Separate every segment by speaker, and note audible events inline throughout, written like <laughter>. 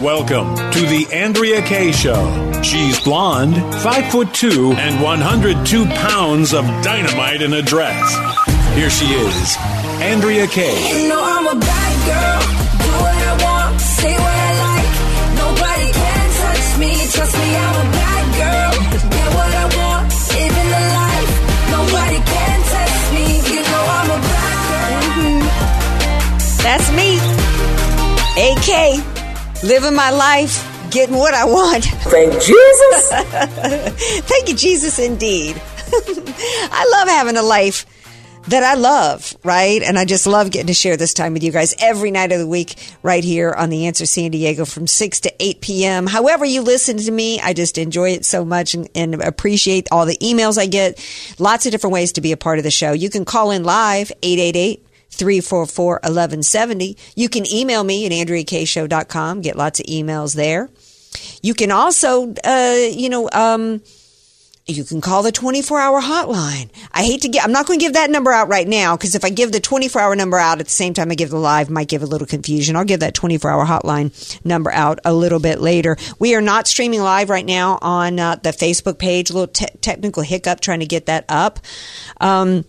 Speaker 1: Welcome to the Andrea Kay Show. She's blonde, five foot two, and 102 pounds of dynamite in a dress. Here she is, Andrea Kay.
Speaker 2: You know I'm a bad girl. Do what I want, say what I like. Nobody can touch me. Trust me, I'm a bad girl. Get what I want, living the life. Nobody can touch me. You know I'm a bad girl.
Speaker 3: That's me. AK. Living my life, getting what I want.
Speaker 4: Thank Jesus. <laughs>
Speaker 3: Thank you, Jesus, indeed. <laughs> I love having a life that I love, right? And I just love getting to share this time with you guys every night of the week right here on The Answer San Diego from 6 to 8 p.m. However you listen to me, I just enjoy it so much and, and appreciate all the emails I get. Lots of different ways to be a part of the show. You can call in live, 888 344 1170. You can email me at AndreaKShow.com, get lots of emails there. You can also, uh, you know, um, you can call the 24 hour hotline. I hate to get, I'm not going to give that number out right now because if I give the 24 hour number out at the same time I give the live, might give a little confusion. I'll give that 24 hour hotline number out a little bit later. We are not streaming live right now on uh, the Facebook page. A little te- technical hiccup trying to get that up. Um,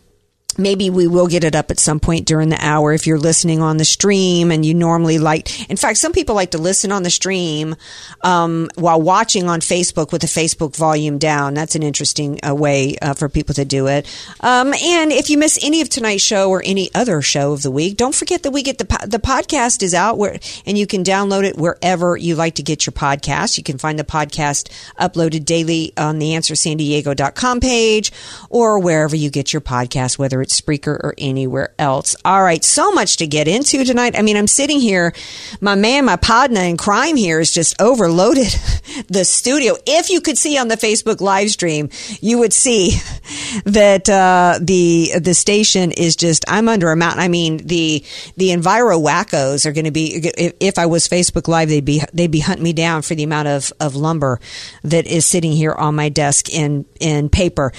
Speaker 3: Maybe we will get it up at some point during the hour if you're listening on the stream and you normally like. In fact, some people like to listen on the stream um, while watching on Facebook with the Facebook volume down. That's an interesting uh, way uh, for people to do it. Um, and if you miss any of tonight's show or any other show of the week, don't forget that we get the po- the podcast is out where and you can download it wherever you like to get your podcast. You can find the podcast uploaded daily on the AnswerSanDiego.com page or wherever you get your podcast, whether it's Spreaker or anywhere else. All right, so much to get into tonight. I mean, I'm sitting here, my man, my partner in crime here is just overloaded <laughs> the studio. If you could see on the Facebook live stream, you would see <laughs> that uh, the the station is just I'm under a mountain. I mean, the the Enviro wackos are going to be if I was Facebook live, they'd be they'd be hunting me down for the amount of of lumber that is sitting here on my desk in in paper.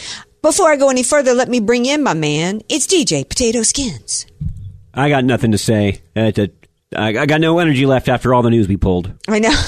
Speaker 3: Before I go any further, let me bring in my man. It's DJ Potato Skins.
Speaker 5: I got nothing to say. Uh, to, I got no energy left after all the news we pulled.
Speaker 3: I know. <laughs>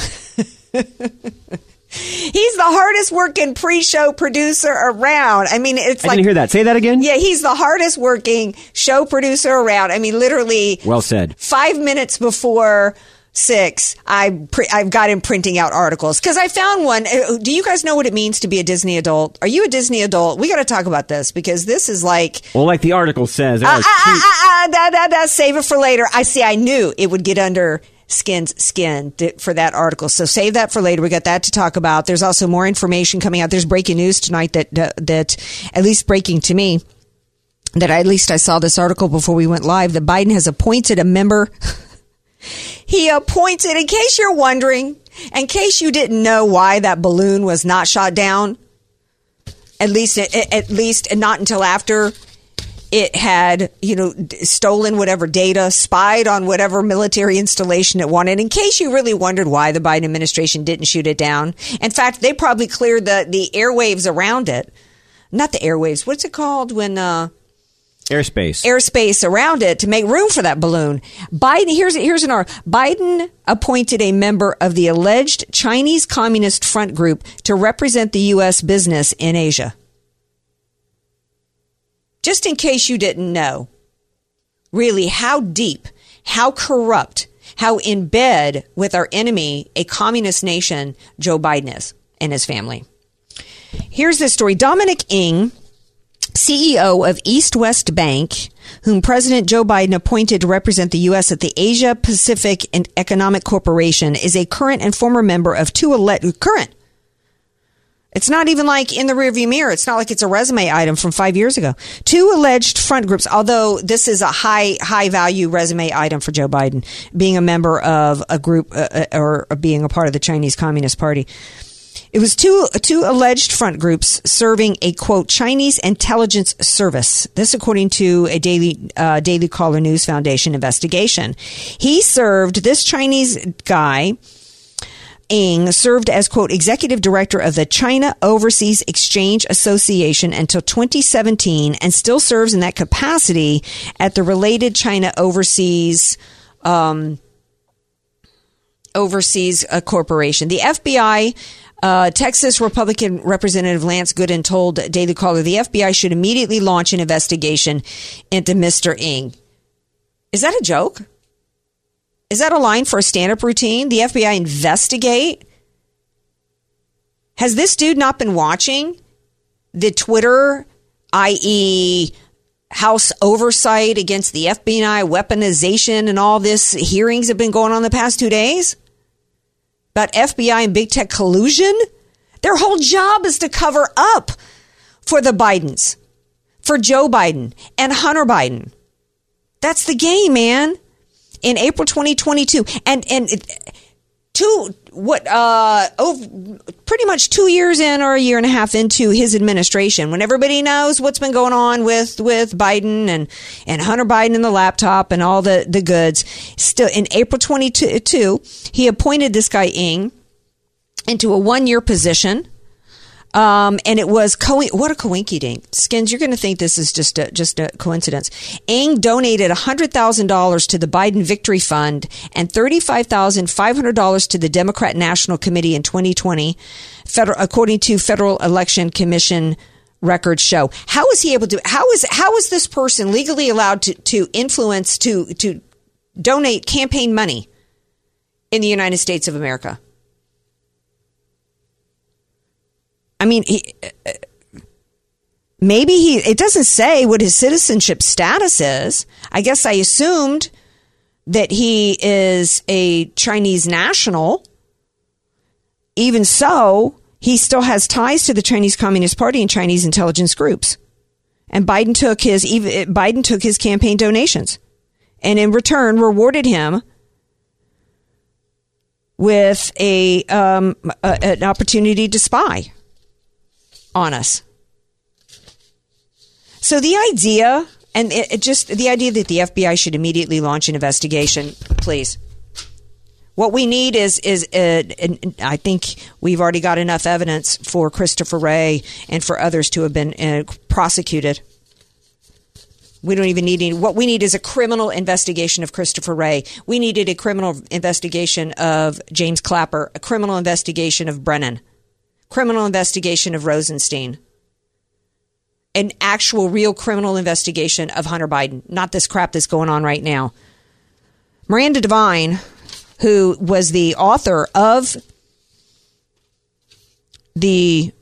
Speaker 3: He's the hardest working pre-show producer around. I mean, it's
Speaker 5: I
Speaker 3: like
Speaker 5: didn't hear that. Say that again.
Speaker 3: yeah, he's the hardest working show producer around. I mean, literally
Speaker 5: Well said.
Speaker 3: five minutes before six, I pre- I've got him printing out articles because I found one. Uh, Do you guys know what it means to be a Disney adult? Are you a Disney adult? We got to talk about this because this is like
Speaker 5: Well, like the article says,
Speaker 3: ah, ah, ah, da, da, da, save it for later. I see. I knew it would get under Skin's skin for that article. So save that for later. We got that to talk about. There's also more information coming out. There's breaking news tonight that that, that at least breaking to me that at least I saw this article before we went live. That Biden has appointed a member. He appointed, in case you're wondering, in case you didn't know why that balloon was not shot down. At least, at, least not until after it had, you know, stolen whatever data, spied on whatever military installation it wanted. In case you really wondered why the Biden administration didn't shoot it down. In fact, they probably cleared the, the airwaves around it. Not the airwaves. What's it called when, uh,
Speaker 5: airspace.
Speaker 3: airspace around it to make room for that balloon. Biden, here's, here's an article. Biden appointed a member of the alleged Chinese Communist Front Group to represent the U.S. business in Asia. Just in case you didn't know, really how deep, how corrupt, how in bed with our enemy, a communist nation, Joe Biden is and his family. Here's this story. Dominic Ng, CEO of East West Bank, whom President Joe Biden appointed to represent the U.S. at the Asia Pacific and Economic Corporation, is a current and former member of two elect current It's not even like in the rearview mirror. It's not like it's a resume item from five years ago. Two alleged front groups, although this is a high, high value resume item for Joe Biden, being a member of a group uh, uh, or being a part of the Chinese Communist Party. It was two, two alleged front groups serving a quote Chinese intelligence service. This, according to a daily uh, Daily Caller News Foundation investigation. He served this Chinese guy Ng served as, quote, executive director of the China Overseas Exchange Association until 2017 and still serves in that capacity at the related China Overseas, um, Overseas uh, Corporation. The FBI uh, Texas Republican Representative Lance Gooden told Daily Caller the FBI should immediately launch an investigation into Mr. Ng. Is that a joke? Is that a line for a stand up routine? The FBI investigate? Has this dude not been watching the Twitter, i.e., House oversight against the FBI weaponization and all this hearings have been going on the past two days? About FBI and big tech collusion? Their whole job is to cover up for the Bidens, for Joe Biden and Hunter Biden. That's the game, man in April 2022. And, and two, what, uh, oh, pretty much two years in or a year and a half into his administration, when everybody knows what's been going on with, with Biden and, and Hunter Biden and the laptop and all the, the goods, still in April 22, he appointed this guy Ng into a one year position um, and it was co- what a coinky dink. Skins, you're going to think this is just a, just a coincidence. Ng donated $100,000 to the Biden Victory Fund and $35,500 to the Democrat National Committee in 2020, federal, according to Federal Election Commission records show. How is he able to, how is, how is this person legally allowed to, to influence, to, to donate campaign money in the United States of America? I mean, he, maybe he, it doesn't say what his citizenship status is. I guess I assumed that he is a Chinese national. Even so, he still has ties to the Chinese Communist Party and Chinese intelligence groups. And Biden took his Biden took his campaign donations, and in return rewarded him with a, um, a an opportunity to spy on us. So the idea, and it, it just the idea that the FBI should immediately launch an investigation, please. What we need is is uh, I think we've already got enough evidence for Christopher Wray and for others to have been uh, prosecuted. We don't even need any. What we need is a criminal investigation of Christopher Wray. We needed a criminal investigation of James Clapper, a criminal investigation of Brennan criminal investigation of Rosenstein. An actual, real criminal investigation of Hunter Biden, not this crap that's going on right now. Miranda Devine, who was the author of the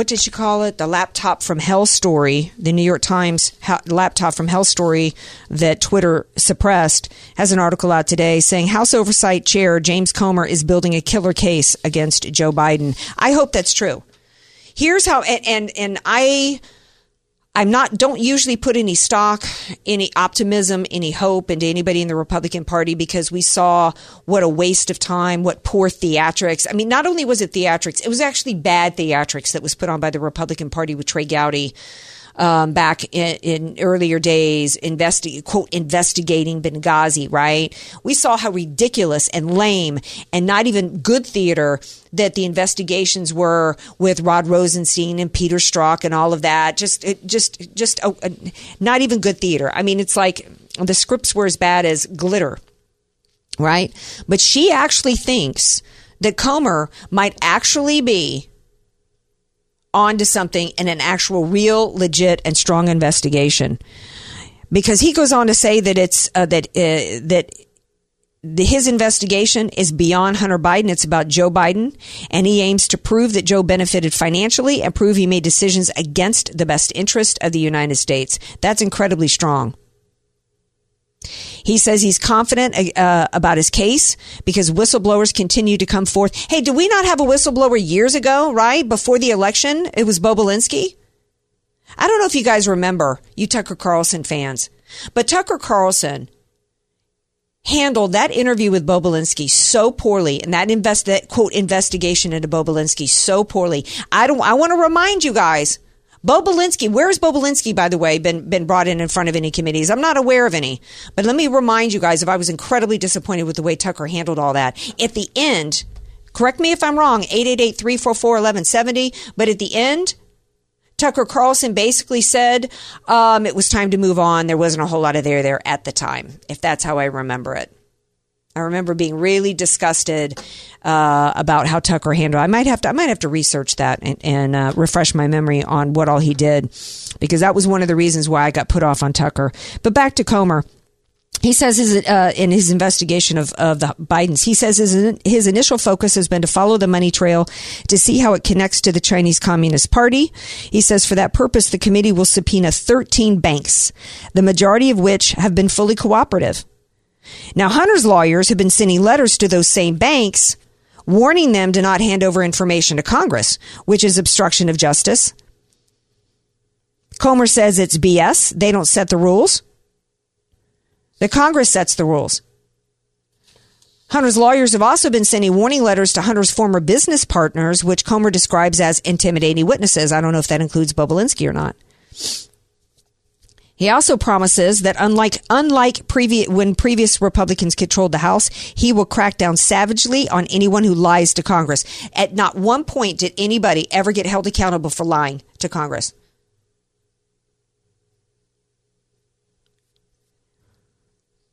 Speaker 3: what did she call it? The laptop from hell story, the New York Times laptop from hell story that Twitter suppressed, has an article out today saying House Oversight Chair James Comer is building a killer case against Joe Biden. I hope that's true. Here's how, and, and, and I I'm not, don't usually put any stock, any optimism, any hope into anybody in the Republican Party because we saw what a waste of time, what poor theatrics. I mean, not only was it theatrics, it was actually bad theatrics that was put on by the Republican Party with Trey Gowdy um, back in, in, earlier days, investi- quote, investigating Benghazi, right? We saw how ridiculous and lame and not even good theater that the investigations were with Rod Rosenstein and Peter Strzok and all of that. Just, it, just, just a, a, not even good theater. I mean, it's like the scripts were as bad as glitter, right? But she actually thinks that Comer might actually be onto something in an actual, real, legit, and strong investigation. Because he goes on to say that it's uh, that uh, that the, his investigation is beyond Hunter Biden. It's about Joe Biden, and he aims to prove that Joe benefited financially and prove he made decisions against the best interest of the United States. That's incredibly strong. He says he's confident uh, about his case because whistleblowers continue to come forth. Hey, did we not have a whistleblower years ago, right? Before the election? It was Bobulinski. I don't know if you guys remember, you Tucker Carlson fans, but Tucker Carlson handled that interview with Bobulinski so poorly and that invest that quote investigation into Bobulinski so poorly. I don't I want to remind you guys Bobulinski, where's Bobulinski, by the way, been, been brought in in front of any committees? I'm not aware of any. But let me remind you guys if I was incredibly disappointed with the way Tucker handled all that. At the end, correct me if I'm wrong, 888-344-1170, but at the end, Tucker Carlson basically said um, it was time to move on. There wasn't a whole lot of there there at the time, if that's how I remember it. I remember being really disgusted uh, about how Tucker handled. I might have to. I might have to research that and, and uh, refresh my memory on what all he did, because that was one of the reasons why I got put off on Tucker. But back to Comer. He says his, uh, in his investigation of, of the Bidens, he says his, his initial focus has been to follow the money trail to see how it connects to the Chinese Communist Party. He says for that purpose, the committee will subpoena 13 banks, the majority of which have been fully cooperative. Now, Hunter's lawyers have been sending letters to those same banks warning them to not hand over information to Congress, which is obstruction of justice. Comer says it's BS. They don't set the rules. The Congress sets the rules. Hunter's lawyers have also been sending warning letters to Hunter's former business partners, which Comer describes as intimidating witnesses. I don't know if that includes Bobulinski or not. He also promises that unlike unlike previous when previous Republicans controlled the House, he will crack down savagely on anyone who lies to Congress. At not one point did anybody ever get held accountable for lying to Congress.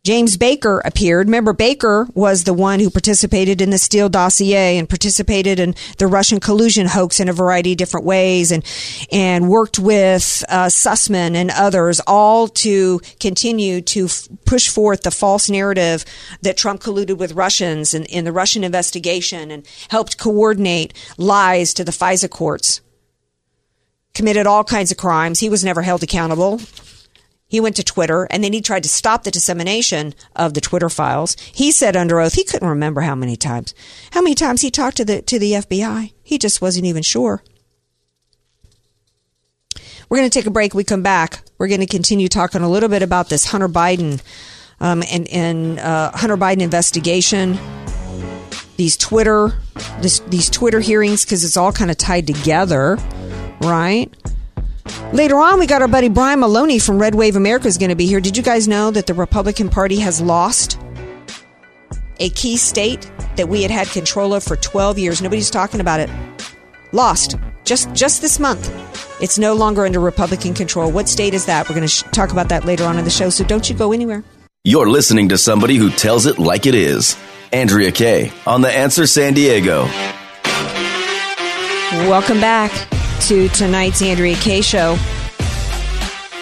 Speaker 3: James Baker appeared. Remember, Baker was the one who participated in the Steele dossier and participated in the Russian collusion hoax in a variety of different ways and, and worked with uh, Sussman and others all to continue to f- push forth the false narrative that Trump colluded with Russians in, in the Russian investigation and helped coordinate lies to the FISA courts. Committed all kinds of crimes. He was never held accountable. He went to Twitter and then he tried to stop the dissemination of the Twitter files. He said under oath he couldn't remember how many times. How many times he talked to the to the FBI. He just wasn't even sure. We're going to take a break. We come back. We're going to continue talking a little bit about this Hunter Biden um, and, and uh, Hunter Biden investigation. These Twitter, this, these Twitter hearings, because it's all kind of tied together, right? Later on, we got our buddy Brian Maloney from Red Wave America is going to be here. Did you guys know that the Republican Party has lost a key state that we had had control of for 12 years? Nobody's talking about it. Lost just just this month. It's no longer under Republican control. What state is that? We're going to sh- talk about that later on in the show. So don't you go anywhere.
Speaker 4: You're listening to somebody who tells it like it is. Andrea Kay on The Answer San Diego.
Speaker 3: Welcome back to tonight's Andrea Kaye show.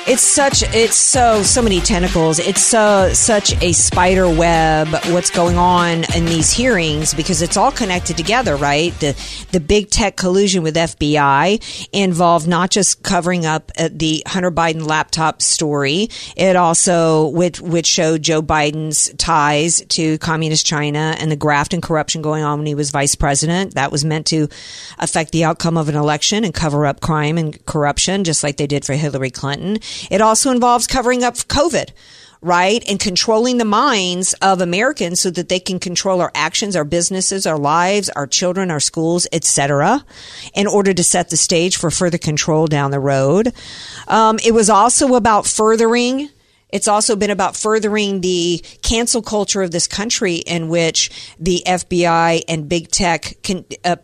Speaker 3: It's such it's so so many tentacles. It's so such a spider web what's going on in these hearings because it's all connected together, right? The the big tech collusion with FBI involved not just covering up uh, the Hunter Biden laptop story, it also which which showed Joe Biden's ties to communist China and the graft and corruption going on when he was vice president. That was meant to affect the outcome of an election and cover up crime and corruption just like they did for Hillary Clinton. It also involves covering up COVID right? And controlling the minds of Americans so that they can control our actions, our businesses, our lives, our children, our schools, etc., in order to set the stage for further control down the road. Um, it was also about furthering. It's also been about furthering the cancel culture of this country in which the FBI and big tech can, uh,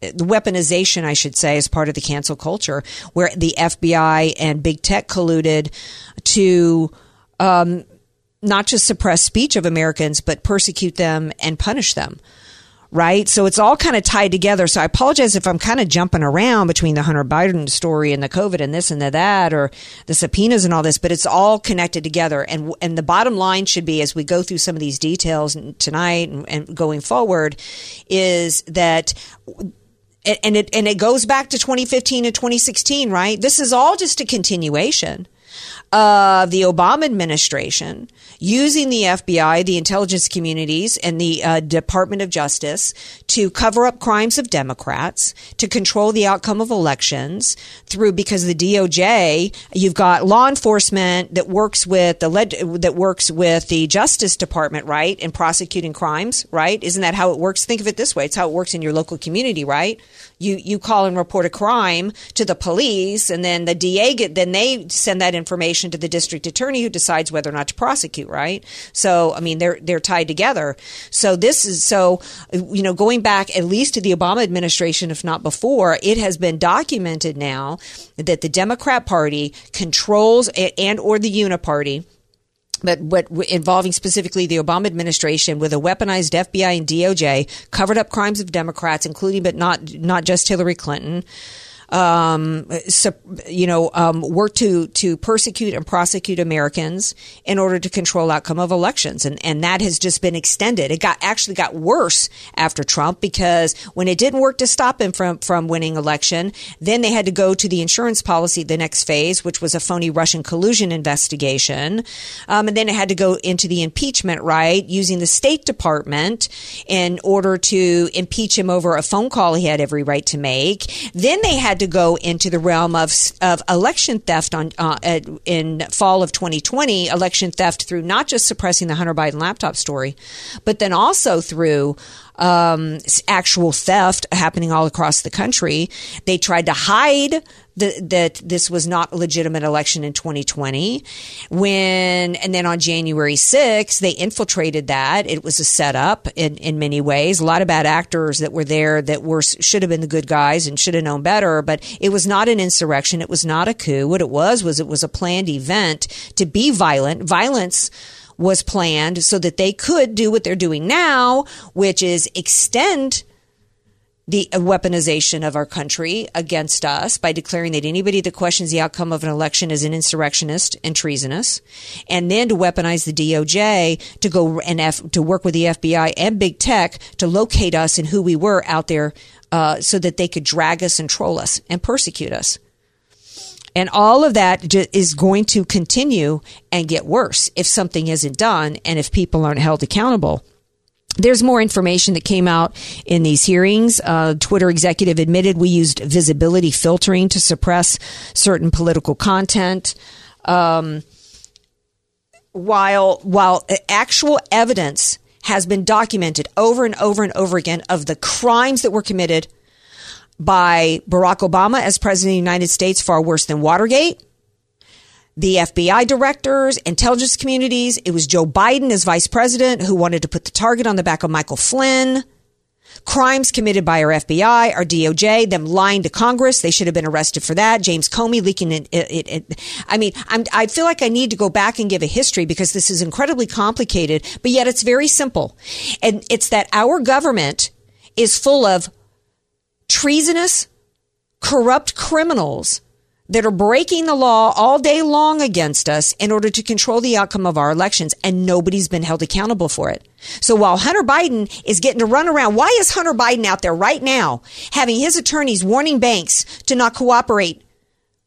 Speaker 3: the weaponization, I should say, is part of the cancel culture, where the FBI and big tech colluded to um, not just suppress speech of Americans, but persecute them and punish them. Right. So it's all kind of tied together. So I apologize if I'm kind of jumping around between the Hunter Biden story and the COVID and this and the that or the subpoenas and all this, but it's all connected together. And, and the bottom line should be as we go through some of these details tonight and, and going forward is that and it and it goes back to 2015 and 2016, right? This is all just a continuation of the Obama administration using the FBI, the intelligence communities, and the uh, Department of Justice to cover up crimes of Democrats, to control the outcome of elections through because the DOJ, you've got law enforcement that works with the led, that works with the Justice Department, right, in prosecuting crimes, right? Isn't that how it works? Think of it this way: it's how it works in your local community, right? You you call and report a crime to the police, and then the DA get then they send that information to the district attorney who decides whether or not to prosecute, right? So I mean they're they're tied together. So this is so you know going back at least to the Obama administration, if not before, it has been documented now that the Democrat Party controls and or the Uniparty but what involving specifically the Obama administration with a weaponized FBI and DOJ covered up crimes of Democrats, including but not not just Hillary Clinton um, you know, um, work to to persecute and prosecute Americans in order to control outcome of elections, and and that has just been extended. It got actually got worse after Trump because when it didn't work to stop him from from winning election, then they had to go to the insurance policy, the next phase, which was a phony Russian collusion investigation, um, and then it had to go into the impeachment, right, using the State Department in order to impeach him over a phone call he had every right to make. Then they had to go into the realm of, of election theft on uh, in fall of 2020, election theft through not just suppressing the Hunter Biden laptop story, but then also through um, actual theft happening all across the country. They tried to hide the, that this was not a legitimate election in 2020. When and then on January 6th, they infiltrated that. It was a setup in in many ways. A lot of bad actors that were there that were should have been the good guys and should have known better. But it was not an insurrection. It was not a coup. What it was was it was a planned event to be violent. Violence was planned so that they could do what they're doing now, which is extend the weaponization of our country against us by declaring that anybody that questions the outcome of an election is an insurrectionist and treasonous, and then to weaponize the DOJ to go and F, to work with the FBI and big tech to locate us and who we were out there, uh, so that they could drag us and troll us and persecute us. And all of that is going to continue and get worse if something isn't done and if people aren't held accountable. There's more information that came out in these hearings. Uh, Twitter executive admitted we used visibility filtering to suppress certain political content. Um, while while actual evidence has been documented over and over and over again of the crimes that were committed by Barack Obama as president of the United States, far worse than Watergate. The FBI directors, intelligence communities. It was Joe Biden as vice president who wanted to put the target on the back of Michael Flynn. Crimes committed by our FBI, our DOJ, them lying to Congress. They should have been arrested for that. James Comey leaking it. it, it I mean, I'm, I feel like I need to go back and give a history because this is incredibly complicated, but yet it's very simple. And it's that our government is full of treasonous, corrupt criminals that are breaking the law all day long against us in order to control the outcome of our elections, and nobody's been held accountable for it. So while Hunter Biden is getting to run around, why is Hunter Biden out there right now having his attorneys warning banks to not cooperate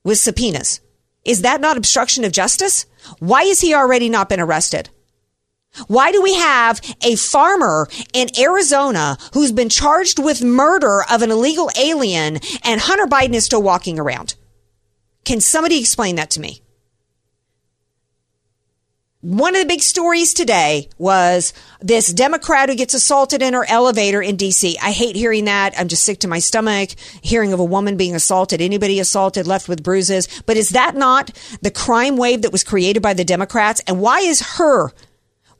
Speaker 3: with subpoenas? Is that not obstruction of justice? Why has he already not been arrested? Why do we have a farmer in Arizona who's been charged with murder of an illegal alien and Hunter Biden is still walking around? Can somebody explain that to me? One of the big stories today was this Democrat who gets assaulted in her elevator in DC. I hate hearing that. I'm just sick to my stomach hearing of a woman being assaulted, anybody assaulted, left with bruises. But is that not the crime wave that was created by the Democrats? And why is her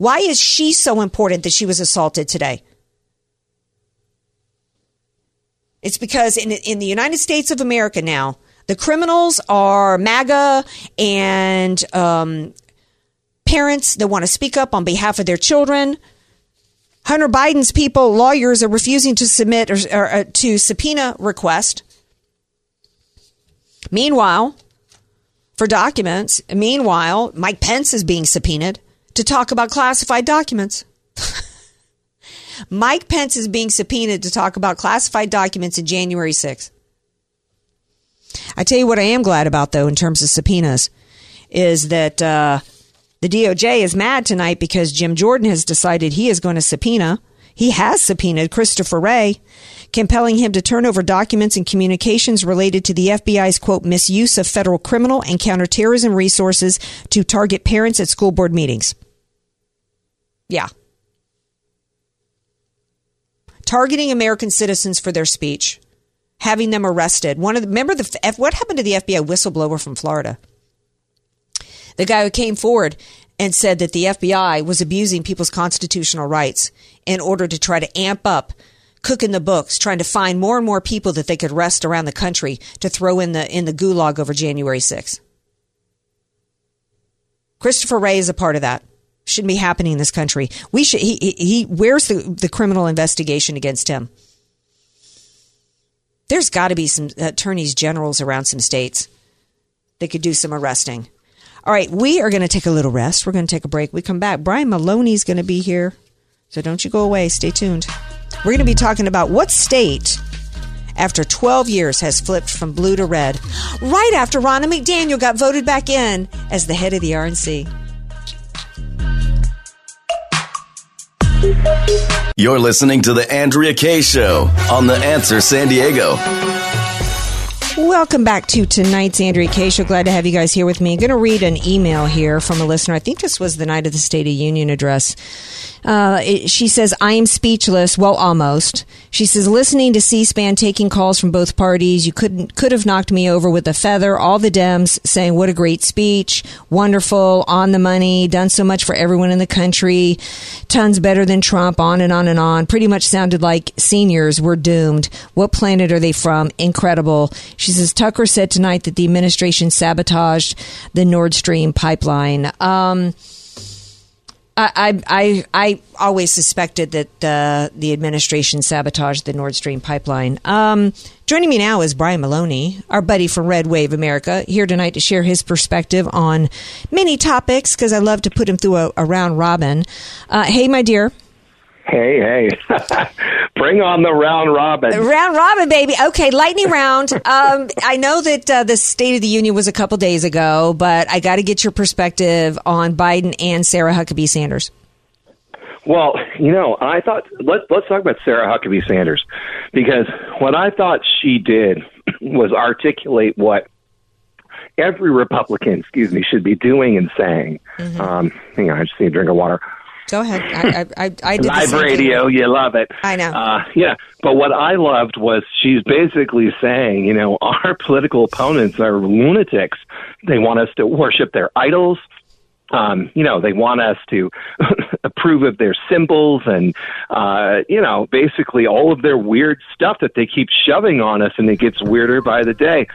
Speaker 3: why is she so important that she was assaulted today? It's because in, in the United States of America now, the criminals are MAGA and um, parents that want to speak up on behalf of their children. Hunter Biden's people, lawyers, are refusing to submit or, or uh, to subpoena request. Meanwhile, for documents, meanwhile, Mike Pence is being subpoenaed to talk about classified documents. <laughs> Mike Pence is being subpoenaed to talk about classified documents in January 6th. I tell you what I am glad about though in terms of subpoenas is that uh, the DOJ is mad tonight because Jim Jordan has decided he is going to subpoena. He has subpoenaed Christopher Wray, compelling him to turn over documents and communications related to the FBI's quote misuse of federal criminal and counterterrorism resources to target parents at school board meetings. Yeah. Targeting American citizens for their speech, having them arrested. One of the, remember the what happened to the FBI whistleblower from Florida? The guy who came forward and said that the FBI was abusing people's constitutional rights in order to try to amp up cooking the books, trying to find more and more people that they could arrest around the country to throw in the in the gulag over January 6th. Christopher Wray is a part of that. Shouldn't be happening in this country. We should. He, he, he where's the the criminal investigation against him? There's got to be some attorneys generals around some states that could do some arresting. All right, we are going to take a little rest. We're going to take a break. We come back. Brian Maloney's going to be here. So don't you go away. Stay tuned. We're going to be talking about what state, after 12 years, has flipped from blue to red, right after Ronna McDaniel got voted back in as the head of the RNC.
Speaker 4: You're listening to The Andrea Kay Show on The Answer San Diego.
Speaker 3: Welcome back to tonight's Andrea Kay Show. Glad to have you guys here with me. I'm going to read an email here from a listener. I think this was the night of the State of Union address. Uh, she says, I am speechless. Well, almost. She says, listening to C-SPAN taking calls from both parties, you couldn't, could have knocked me over with a feather. All the Dems saying, what a great speech. Wonderful. On the money. Done so much for everyone in the country. Tons better than Trump. On and on and on. Pretty much sounded like seniors were doomed. What planet are they from? Incredible. She says, Tucker said tonight that the administration sabotaged the Nord Stream pipeline. Um, I, I, I always suspected that uh, the administration sabotaged the Nord Stream pipeline. Um, joining me now is Brian Maloney, our buddy from Red Wave America, here tonight to share his perspective on many topics because I love to put him through a, a round robin. Uh, hey, my dear.
Speaker 6: Hey, hey. <laughs> Bring on the round robin.
Speaker 3: Round robin, baby. Okay, lightning round. <laughs> Um, I know that uh, the State of the Union was a couple days ago, but I got to get your perspective on Biden and Sarah Huckabee Sanders.
Speaker 6: Well, you know, I thought let let's talk about Sarah Huckabee Sanders because what I thought she did <clears throat> was articulate what every Republican, excuse me, should be doing and saying. Mm-hmm. Um, hang on, I just need a drink of water.
Speaker 3: Go ahead. I, I, I, I did
Speaker 6: live radio.
Speaker 3: Thing.
Speaker 6: You love it.
Speaker 3: I know.
Speaker 6: Uh, yeah, but what I loved was she's basically saying, you know, <laughs> our political opponents are lunatics. They want us to worship their idols. Um, you know, they want us to <laughs> approve of their symbols and, uh, you know, basically all of their weird stuff that they keep shoving on us, and it gets weirder by the day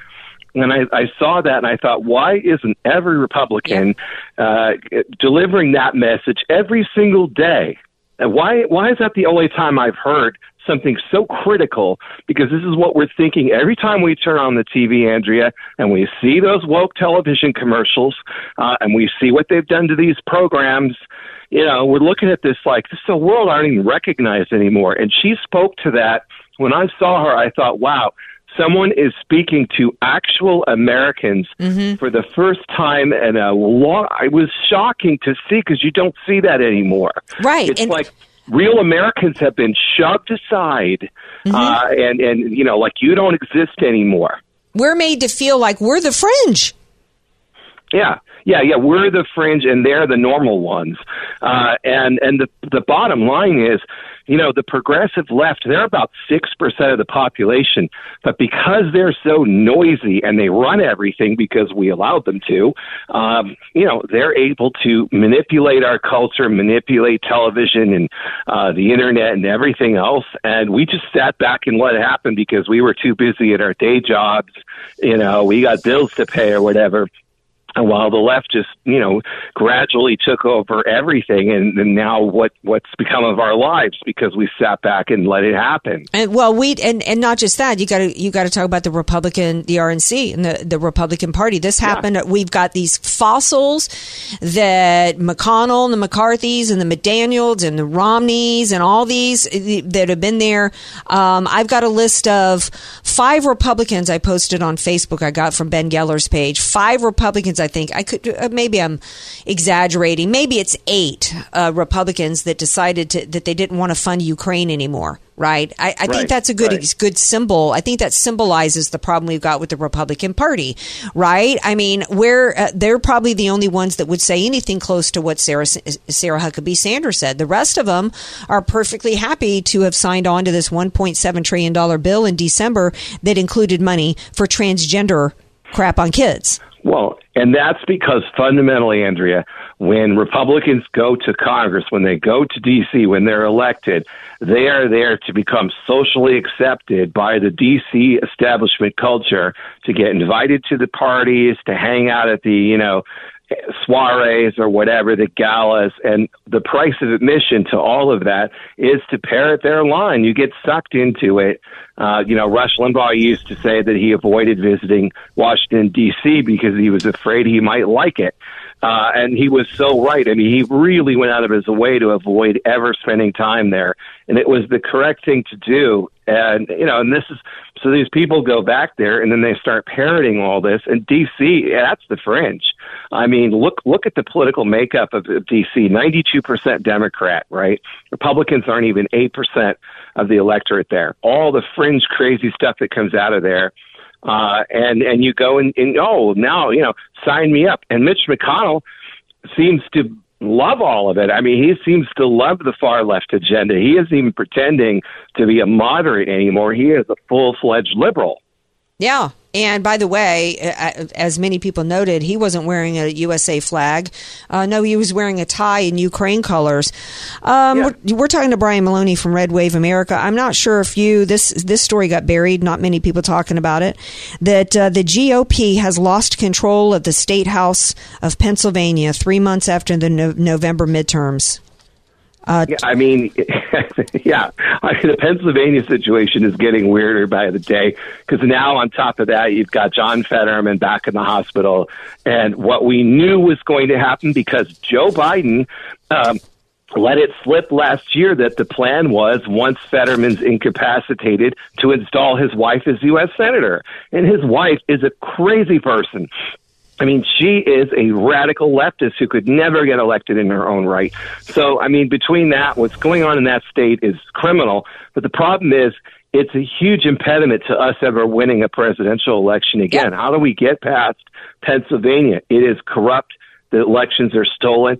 Speaker 6: and I, I saw that and I thought, why isn't every Republican uh, delivering that message every single day? And why why is that the only time I've heard something so critical? Because this is what we're thinking every time we turn on the TV, Andrea, and we see those woke television commercials, uh, and we see what they've done to these programs. You know, we're looking at this like this the world aren't even recognized anymore. And she spoke to that. When I saw her, I thought, wow, someone is speaking to actual Americans mm-hmm. for the first time in a long. It was shocking to see because you don't see that anymore.
Speaker 3: Right.
Speaker 6: It's and- like real Americans have been shoved aside, mm-hmm. uh, and and you know, like you don't exist anymore.
Speaker 3: We're made to feel like we're the fringe.
Speaker 6: Yeah, yeah, yeah. We're the fringe, and they're the normal ones. Uh, and and the the bottom line is, you know, the progressive left, they're about 6% of the population, but because they're so noisy and they run everything because we allowed them to, um, you know, they're able to manipulate our culture, manipulate television and uh, the internet and everything else. And we just sat back and let it happen because we were too busy at our day jobs. You know, we got bills to pay or whatever while the left just you know gradually took over everything and, and, now what what's become of our lives because we sat back and let it happen.
Speaker 3: And well we and and not just that you got to you got to talk about the republican the rnc and the, the republican party. This happened yeah. we've got these fossils that mcconnell and the mccarthys and the mcdaniels and the romneys and all these eh, that have been there. Um, i've got a list of five republicans i posted on facebook i got from ben geller's page. Five republicans i I think I could uh, maybe I'm exaggerating. Maybe it's eight uh, Republicans that decided to, that they didn't want to fund Ukraine anymore. Right. I, I think that's a good
Speaker 6: right.
Speaker 3: good symbol. I think that symbolizes the problem we've got with the Republican Party. Right. I mean, where uh, they're probably the only ones that would say anything close to what Sarah Sarah Huckabee Sanders said. The rest of them are perfectly happy to have signed on to this 1.7 trillion dollar bill in December that included money for transgender crap on kids.
Speaker 6: Well, and that's because fundamentally, Andrea, when Republicans go to Congress, when they go to D.C., when they're elected, they are there to become socially accepted by the D.C. establishment culture, to get invited to the parties, to hang out at the, you know, soirees or whatever, the galas, and the price of admission to all of that is to parrot their line. You get sucked into it. Uh, you know, Rush Limbaugh used to say that he avoided visiting Washington D.C. because he was afraid he might like it. Uh, and he was so right. I mean, he really went out of his way to avoid ever spending time there. And it was the correct thing to do. And, you know, and this is, so these people go back there and then they start parroting all this. And DC, that's the fringe. I mean, look, look at the political makeup of, DC, 92% Democrat, right? Republicans aren't even 8% of the electorate there. All the fringe crazy stuff that comes out of there uh, and and you go and, and oh now you know sign me up. And Mitch McConnell seems to love all of it. I mean, he seems to love the far left agenda. He isn't even pretending to be a moderate anymore. He is a full fledged liberal.
Speaker 3: Yeah. And by the way, as many people noted, he wasn't wearing a USA flag. Uh, no, he was wearing a tie in Ukraine colors. Um,
Speaker 6: Yeah.
Speaker 3: we're, we're talking to Brian Maloney from Red Wave America. I'm not sure if you this this story got buried. Not many people talking about it. That uh, the GOP has lost control of the state house of Pennsylvania three months after the no- November midterms. Uh,
Speaker 6: Yeah, I mean, <laughs> yeah, I mean, the Pennsylvania situation is getting weirder by the day because now on top of that, you've got John Fetterman back in the hospital, and what we knew was going to happen because Joe Biden. Um, let it slip last year that the plan was once Fetterman's incapacitated to install his wife as U.S. Senator. And his wife is a crazy person. I mean, she is a radical leftist who could never get elected in her own right. So, I mean, between that, what's going on in that state is criminal. But the problem is, it's a huge impediment to us ever winning a presidential election again. How do we get past Pennsylvania? It is corrupt. The elections are stolen.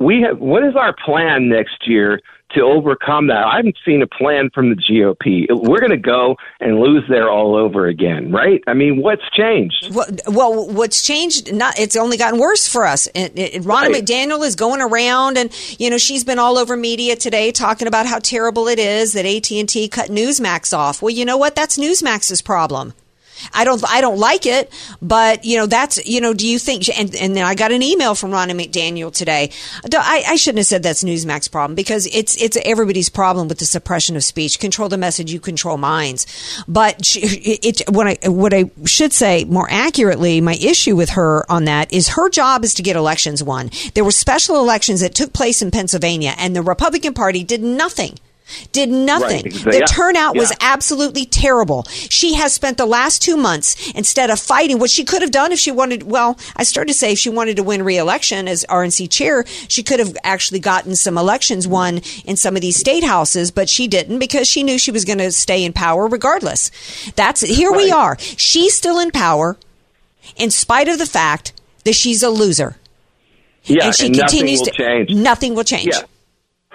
Speaker 6: We have. What is our plan next year to overcome that? I haven't seen a plan from the GOP. We're going to go and lose there all over again, right? I mean, what's changed?
Speaker 3: Well, well, what's changed? Not it's only gotten worse for us. And, and Ronna
Speaker 6: Right.
Speaker 3: McDaniel is going around, and you know she's been all over media today talking about how terrible it is that AT and T cut Newsmax off. Well, you know what? That's Newsmax's problem. I don't, I don't like it, but you know that's, you know, do you think? And, and then I got an email from Ronna McDaniel today. I, I shouldn't have said that's Newsmax problem because it's, it's everybody's problem with the suppression of speech. Control the message, you control minds. But she, it, what I, what I should say more accurately, my issue with her on that is her job is to get elections won. There were special elections that took place in Pennsylvania, and the Republican Party did nothing. Did nothing.
Speaker 6: Right,
Speaker 3: The
Speaker 6: yeah,
Speaker 3: turnout was absolutely terrible. She has spent the last two months instead of fighting what she could have done if she wanted. Well, I started to say if she wanted to win re-election as RNC chair, she could have actually gotten some elections won in some of these state houses, but she didn't because she knew she was going to stay in power regardless. That's here we are. She's still in power in spite of the fact that she's a loser.
Speaker 6: Yeah,
Speaker 3: and she
Speaker 6: nothing
Speaker 3: continues
Speaker 6: will
Speaker 3: to
Speaker 6: change.
Speaker 3: nothing will change.
Speaker 6: Yeah.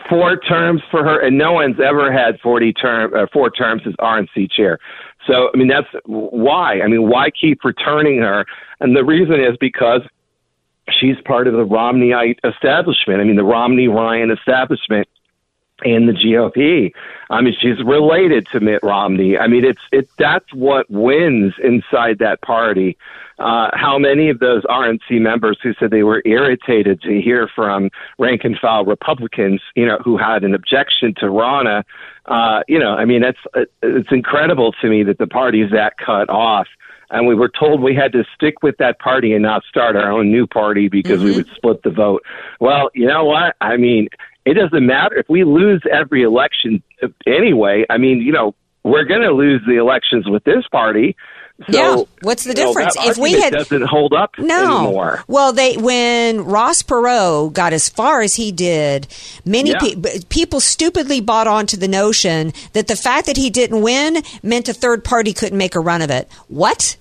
Speaker 6: Four terms for her, and no one's ever had forty term uh, four terms as RNC chair. So, I mean, that's why. I mean, why keep returning her? And the reason is because she's part of the Romneyite establishment. I mean, the Romney Ryan establishment in the GOP. I mean, she's related to Mitt Romney. I mean, it's it. That's what wins inside that party. Uh, how many of those RNC members who said they were irritated to hear from rank and file Republicans, you know, who had an objection to Ronna, uh, you know, I mean, it's it's incredible to me that the party's that cut off. And we were told we had to stick with that party and not start our own new party because we would split the vote. Well, you know what? I mean, it doesn't matter if we lose every election anyway. I mean, you know, we're going to lose the elections with this party.
Speaker 3: yeah. What's the
Speaker 6: you know,
Speaker 3: difference? if we had
Speaker 6: doesn't hold up
Speaker 3: no,
Speaker 6: anymore.
Speaker 3: well, they when Ross Perot got as far as he did, many
Speaker 6: Yeah.
Speaker 3: pe- people stupidly bought onto the notion that the fact that he didn't win meant a third party couldn't make a run of it. What?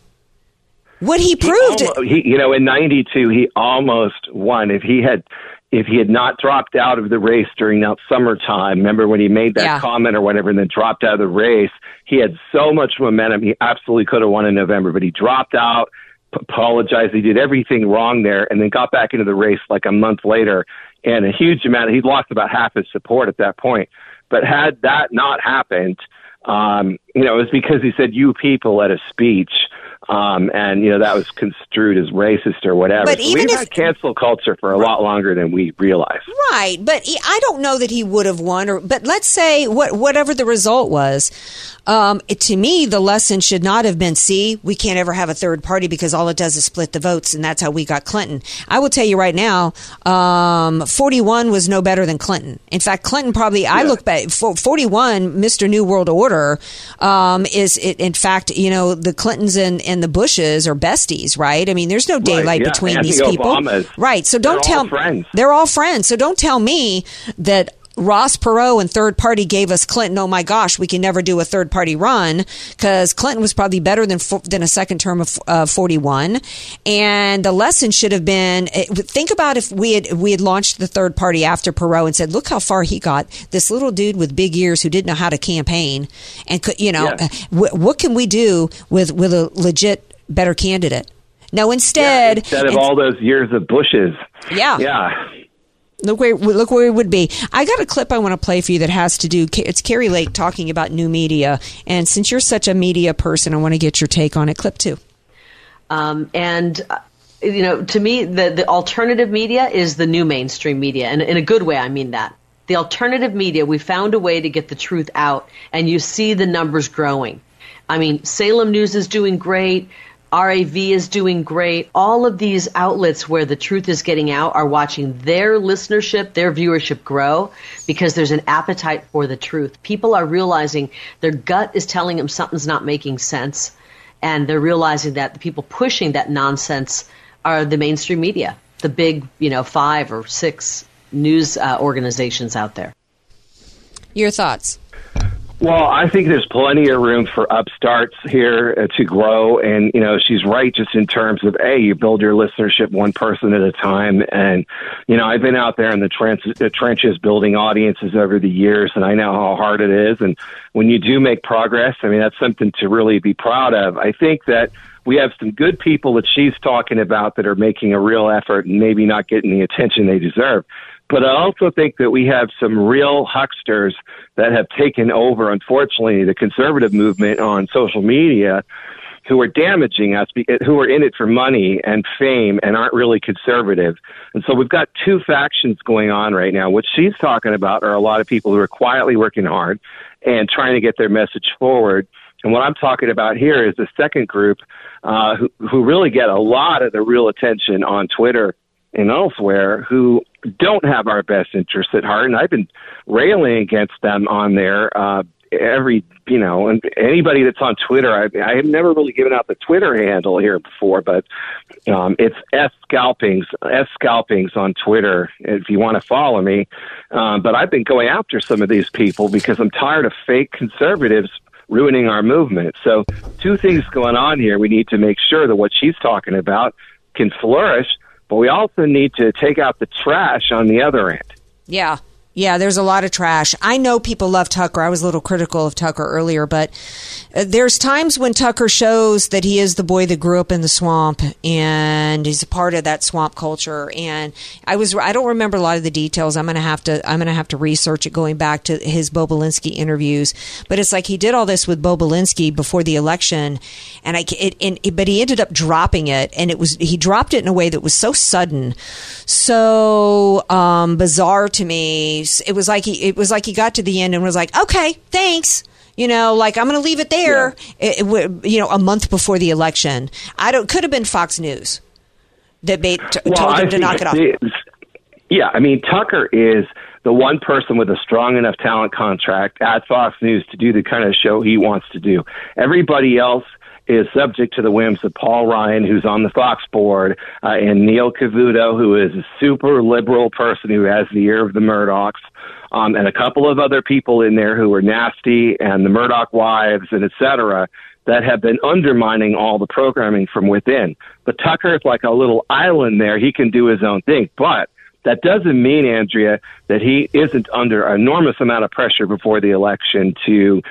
Speaker 3: What he proved?
Speaker 6: almo- he, you know, in '92, he almost won. If he had, if he had not dropped out of the race during that summertime, remember when he made that
Speaker 3: Yeah.
Speaker 6: comment or whatever, and then dropped out of the race, he had so much momentum. He absolutely could have won in November, but he dropped out, apologized. He did everything wrong there, and then got back into the race like a month later, and a huge amount. He'd lost about half his support at that point. But had that not happened, um, you know, it was because he said "you people" at a speech. Um, and you know that was construed as racist or whatever.
Speaker 3: But
Speaker 6: So
Speaker 3: even
Speaker 6: we've
Speaker 3: if-
Speaker 6: had cancel culture for a lot longer than we realize.
Speaker 3: Right, but he, I don't know that he would have won. Or, but let's say what whatever the result was, um, it, to me the lesson should not have been: see, we can't ever have a third party because all it does is split the votes, and that's how we got Clinton. I will tell you right now, um, forty-one was no better than Clinton. In fact, Clinton probably. I look back, for- forty-one, Mister New World Order, um, is it, in fact, you know, the Clintons and, and the Bushes are besties, right? I mean, there's no daylight
Speaker 6: yeah.
Speaker 3: between
Speaker 6: Anthony
Speaker 3: these people,
Speaker 6: Obama's-
Speaker 3: right? So
Speaker 6: they're
Speaker 3: don't tell
Speaker 6: all friends.
Speaker 3: they're all friends. So don't tell me that Ross Perot and third party gave us Clinton. Oh my gosh, we can never do a third party run because Clinton was probably better than than a second term of uh, forty one. And the lesson should have been: eh, think about if we had we had launched the third party after Perot and said, look how far he got. This little dude with big ears who didn't know how to campaign and could you know
Speaker 6: Yeah.
Speaker 3: uh, wh- what can we do with with a legit better candidate? No, instead,
Speaker 6: Instead of all those years of bushes.
Speaker 3: Yeah.
Speaker 6: Yeah.
Speaker 3: Look where look where it would be. I got a clip I want to play for you that has to do. It's Kari Lake talking about new media, and since you're such a media person, I want to get your take on it. Clip two.
Speaker 7: Um, and uh, you know, to me, the the alternative media is the new mainstream media, and in a good way, I mean that. The alternative media, we found a way to get the truth out, and you see the numbers growing. I mean, Salem News is doing great. RAV is doing great. All of these outlets where the truth is getting out are watching their listenership, their viewership grow because there's an appetite for the truth. People are realizing their gut is telling them something's not making sense, and they're realizing that the people pushing that nonsense are the mainstream media, the big, you know, five or six news uh, organizations out there.
Speaker 3: Your thoughts?
Speaker 6: Well, I think there's plenty of room for upstarts here uh, to grow, and you know she's right just in terms of a you build your listenership one person at a time, and you know I've been out there in the, trench, the trenches building audiences over the years, and I know how hard it is, and when you do make progress, I mean that's something to really be proud of. I think that we have some good people that she's talking about that are making a real effort and maybe not getting the attention they deserve. But I also think that we have some real hucksters that have taken over, unfortunately, the conservative movement on social media who are damaging us, who are in it for money and fame and aren't really conservative. And so we've got two factions going on right now. What she's talking about are a lot of people who are quietly working hard and trying to get their message forward. And what I'm talking about here is the second group uh, who, who really get a lot of the real attention on Twitter and elsewhere who don't have our best interests at heart. And I've been railing against them on there uh, every, you know, and anybody that's on Twitter, I, I have never really given out the Twitter handle here before, but um, it's S Scalpings, S Scalpings on Twitter if you want to follow me. Um, but I've been going after some of these people because I'm tired of fake conservatives ruining our movement. So, two things going on here. We need to make sure that what she's talking about can flourish, but we also need to take out the trash on the other end.
Speaker 3: Yeah. Yeah, there's a lot of trash. I know people love Tucker. I was a little critical of Tucker earlier, but uh, there's times when Tucker shows that he is the boy that grew up in the swamp and he's a part of that swamp culture. And I was I don't remember a lot of the details. I'm gonna have to I'm gonna have to research it going back to his Bobulinski interviews. But it's like he did all this with Bobulinski before the election, and I but he ended up dropping it, and it was he dropped it in a way that was so sudden, so um, bizarre to me. It was like he it was like he got to the end and was like, okay, thanks. You know, like I'm going to leave it there. It, it you know, a month before the election, I don't. Could have been Fox News that made, t- told him to
Speaker 6: think
Speaker 3: knock it off.
Speaker 6: Yeah, I mean, Tucker is the one person with a strong enough talent contract at Fox News to do the kind of show he wants to do. Everybody else is subject to the whims of Paul Ryan, who's on the Fox board, uh, and Neil Cavuto, who is a super liberal person who has the ear of the Murdochs, um, and a couple of other people in there who are nasty, and the Murdoch wives, and et cetera, that have been undermining all the programming from within. But Tucker is like a little island there. He can do his own thing. But that doesn't mean, Andrea, that he isn't under an enormous amount of pressure before the election to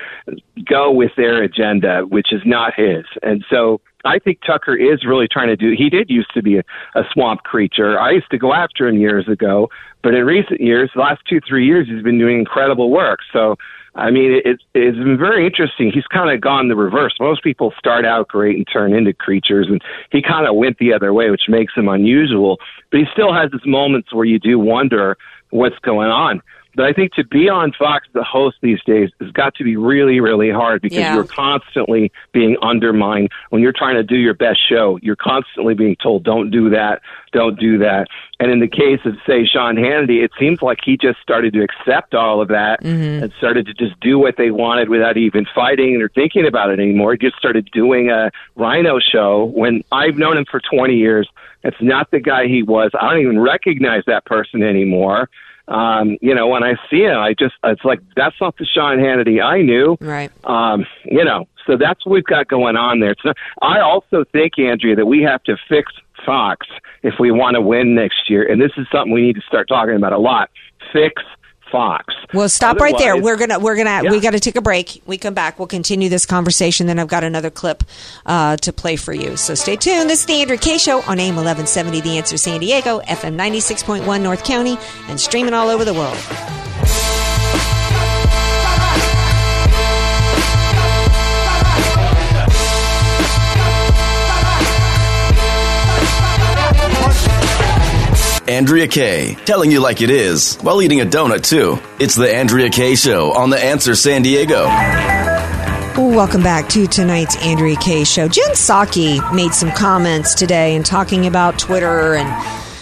Speaker 6: go with their agenda, which is not his. And so I think Tucker is really trying to do. He did used to be a, a swamp creature. I used to go after him years ago, but in recent years, the last two three years, he's been doing incredible work. So I mean, it, it's it's been very interesting. He's kind of gone the reverse. Most people start out great and turn into creatures, and he kind of went the other way, which makes him unusual. But he still has his moments where you do wonder what's going on. But I think to be on Fox a host these days has got to be really, really hard because
Speaker 3: Yeah.
Speaker 6: you're constantly being undermined when you're trying to do your best show. You're constantly being told, "Don't do that, don't do that." And in the case of, say, Sean Hannity, it seems like he just started to accept all of that mm-hmm. and started to just do what they wanted without even fighting or thinking about it anymore. He just started doing a RINO show when I've known him for 20 years. It's not the guy he was. I don't even recognize that person anymore. Um, you know, when I see him, I just, it's like, that's not the Sean Hannity I knew.
Speaker 3: Right.
Speaker 6: Um, you know, so that's what we've got going on there. So I also think, Andrea, that we have to fix Fox if we want to win next year. And this is something we need to start talking about a lot. Fix Fox.
Speaker 3: Well, stop right there. We're gonna we're gonna
Speaker 6: Yeah.
Speaker 3: we got to take a break. We come back. We'll continue this conversation. Then I've got another clip uh, to play for you. So stay tuned. This is the Andrea Kaye Show on AM eleven seventy, The Answer San Diego, FM ninety six point one North County, and streaming all over the world.
Speaker 4: Andrea Kaye, telling you like it is while eating a donut too. It's the Andrea Kay Show on the Answer San Diego.
Speaker 3: Welcome back to tonight's Andrea Kaye Show. Jen Psaki made some comments today and talking about Twitter and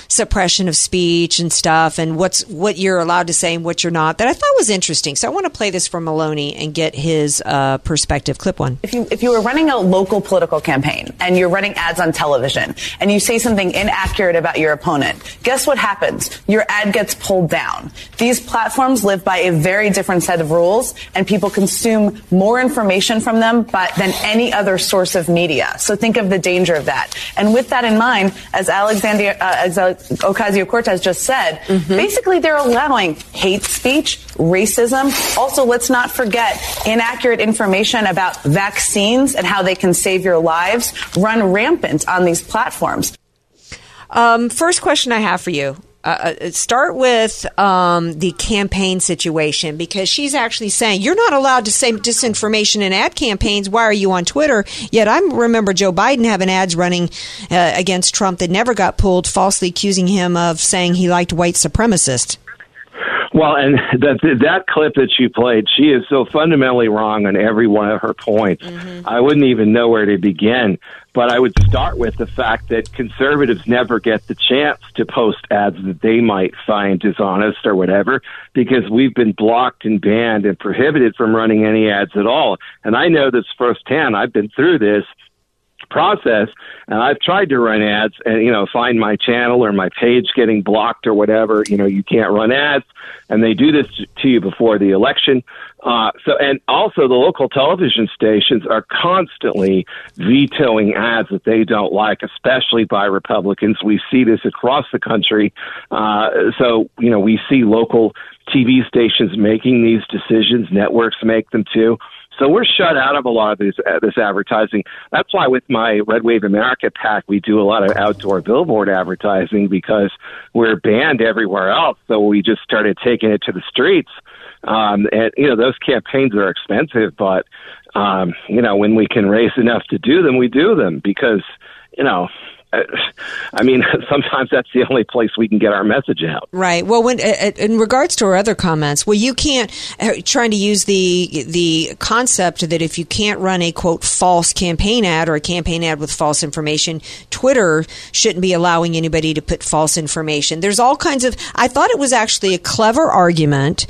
Speaker 3: suppression of speech and stuff and what's what you're allowed to say and what you're not that I thought was interesting. So I want to play this for Maloney and get his uh, perspective. Clip one.
Speaker 8: If you if you were running a local political campaign and you're running ads on television and you say something inaccurate about your opponent, guess what happens? Your ad gets pulled down. These platforms live by a very different set of rules and people consume more information from them but than any other source of media. So think of the danger of that. And with that in mind, as Alexandria uh, as Ocasio-Cortez just said, basically they're allowing hate speech, racism. Also, let's not forget inaccurate information about vaccines and how they can save your lives run rampant on these platforms.
Speaker 3: Um, first question I have for you. Uh, uh, start with um, the campaign situation because she's actually saying you're not allowed to say disinformation in ad campaigns. Why are you on Twitter? Yet I remember Joe Biden having ads running uh, against Trump that never got pulled, falsely accusing him of saying he liked white supremacists.
Speaker 6: Well, and <laughs> that that clip that she played, she is so fundamentally wrong on every one of her points. Mm-hmm. I wouldn't even know where to begin. But I would start with the fact that conservatives never get the chance to post ads that they might find dishonest or whatever, because we've been blocked and banned and prohibited from running any ads at all. And I know this firsthand. I've been through this process and I've tried to run ads and you know find my channel or my page getting blocked or whatever you know you can't run ads and they do this to you before the election. Uh so and also the local television stations are constantly vetoing ads that they don't like especially by Republicans. We see this across the country. Uh so you know we see local TV stations making these decisions. Networks make them too so we're shut out of a lot of this uh, this advertising. That's why with my Red Wave America PAC, we do a lot of outdoor billboard advertising because we're banned everywhere else. So we just started taking it to the streets. Um, and you know those campaigns are expensive, but um, you know when we can raise enough to do them, we do them because you know I mean, <laughs> sometimes that's the only place we can get our message out.
Speaker 3: Right. Well, when in regards to our other comments, well, you can't uh, trying to use the the concept that if you can't run a quote false campaign ad or a campaign ad with false information, Twitter shouldn't be allowing anybody to put false information. There's all kinds of. I thought it was actually a clever argument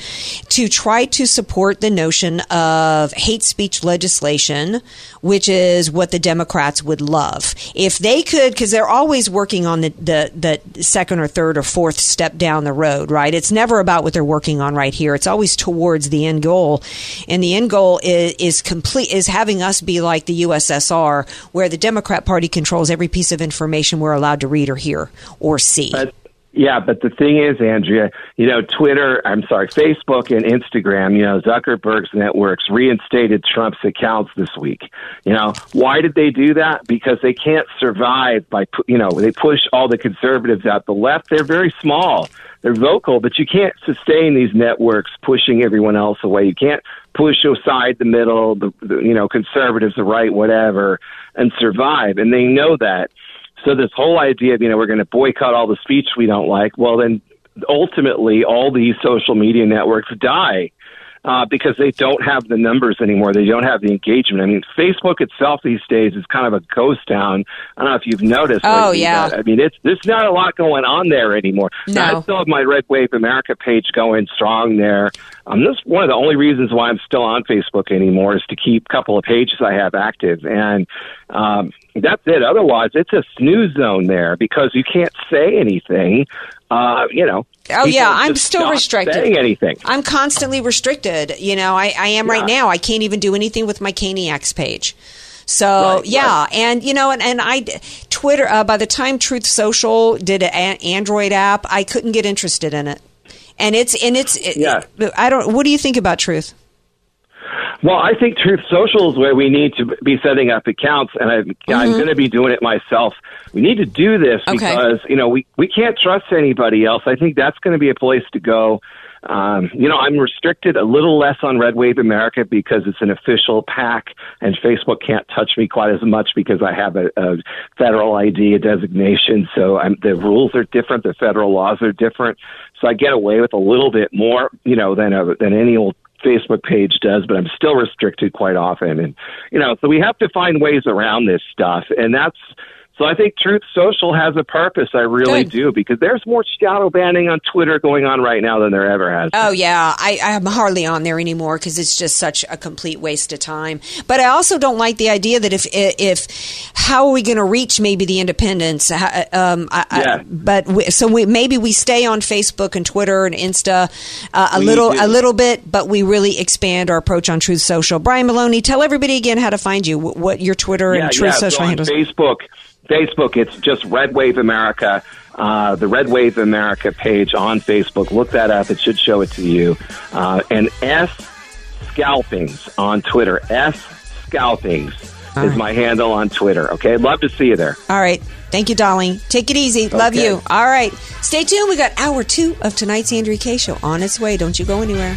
Speaker 3: to try to support the notion of hate speech legislation, which is what the Democrats would love if they could, because they're always working on the, the the second or third or fourth step down the road, right? It's never about what they're working on right here. It's always towards the end goal, and the end goal is, is complete is having us be like the USSR, where the Democrat Party controls every piece of information we're allowed to read or hear or see.
Speaker 6: Yeah, but the thing is, Andrea, you know, Twitter, I'm sorry, Facebook and Instagram, you know, Zuckerberg's networks reinstated Trump's accounts this week. You know, why did they do that? Because they can't survive by, you know, they push all the conservatives out. The left, they're very small. They're vocal, but you can't sustain these networks pushing everyone else away. You can't push aside the middle, the, the you know, conservatives, the right, whatever, and survive. And they know that. So this whole idea of, you know, we're going to boycott all the speech we don't like, well, then ultimately all these social media networks die uh, because they don't have the numbers anymore. They don't have the engagement. I mean, Facebook itself these days is kind of a ghost town. I don't know if you've noticed.
Speaker 3: Oh,
Speaker 6: lately,
Speaker 3: yeah.
Speaker 6: but, I mean, it's there's not a lot going on there anymore.
Speaker 3: No.
Speaker 6: I still have my Red Wave America page going strong there. Um, this one of the only reasons why I'm still on Facebook anymore is to keep a couple of pages I have active, and um, that's it. Otherwise, it's a snooze zone there because you can't say anything. Uh, you know.
Speaker 3: Oh yeah, I'm still restricted.
Speaker 6: Anything.
Speaker 3: I'm constantly restricted. You know, I, I am right now. I can't even do anything with my Caniacs page. So
Speaker 6: Right,
Speaker 3: yeah, and you know, and, and I Twitter. Uh, by the time Truth Social did an Android app, I couldn't get interested in it. And it's and it's it-
Speaker 6: Yeah.
Speaker 3: I don't. What do you think about Truth?
Speaker 6: Well, I think Truth Social is where we need to be setting up accounts, and I'm, I'm going to be doing it myself. We need to do this
Speaker 3: Mm-hmm. Okay.
Speaker 6: because you know we we can't trust anybody else. I think that's going to be a place to go. Um, you know, I'm restricted a little less on Red Wave America because it's an official PAC, and Facebook can't touch me quite as much because I have a, a federal ID, a designation. So I'm, the rules are different, the federal laws are different. So I get away with a little bit more, you know, than a, than any old Facebook page does, but I'm still restricted quite often. And, you know, so we have to find ways around this stuff. And that's, so I think Truth Social has a purpose. I really
Speaker 3: Good.
Speaker 6: do because there's more shadow banning on Twitter going on right now than there ever has.
Speaker 3: Oh yeah, I, I'm hardly on there anymore because it's just such a complete waste of time. But I also don't like the idea that if if how are we going to reach maybe the independents? Um, I, I- but we, so we, maybe we stay on Facebook and Twitter and Insta uh, a
Speaker 6: We
Speaker 3: little
Speaker 6: do.
Speaker 3: a little bit, but we really expand our approach on Truth Social. Brian Maloney, tell everybody again how to find you. What, what your Twitter
Speaker 6: yeah,
Speaker 3: and Truth
Speaker 6: yeah,
Speaker 3: Social
Speaker 6: so on
Speaker 3: handles.
Speaker 6: Facebook, Facebook, it's just Red Wave America. Uh, the Red Wave America page on Facebook. Look that up. It should show it to you. Uh, and S Scalpings on Twitter. S Scalpings
Speaker 3: All
Speaker 6: is
Speaker 3: right.
Speaker 6: my handle on Twitter. Okay, love to see you there.
Speaker 3: All right. Thank you, darling. Take it easy. Love you. All right. Stay tuned. We got hour two of tonight's Andrea Kaye show on its way. Don't you go anywhere.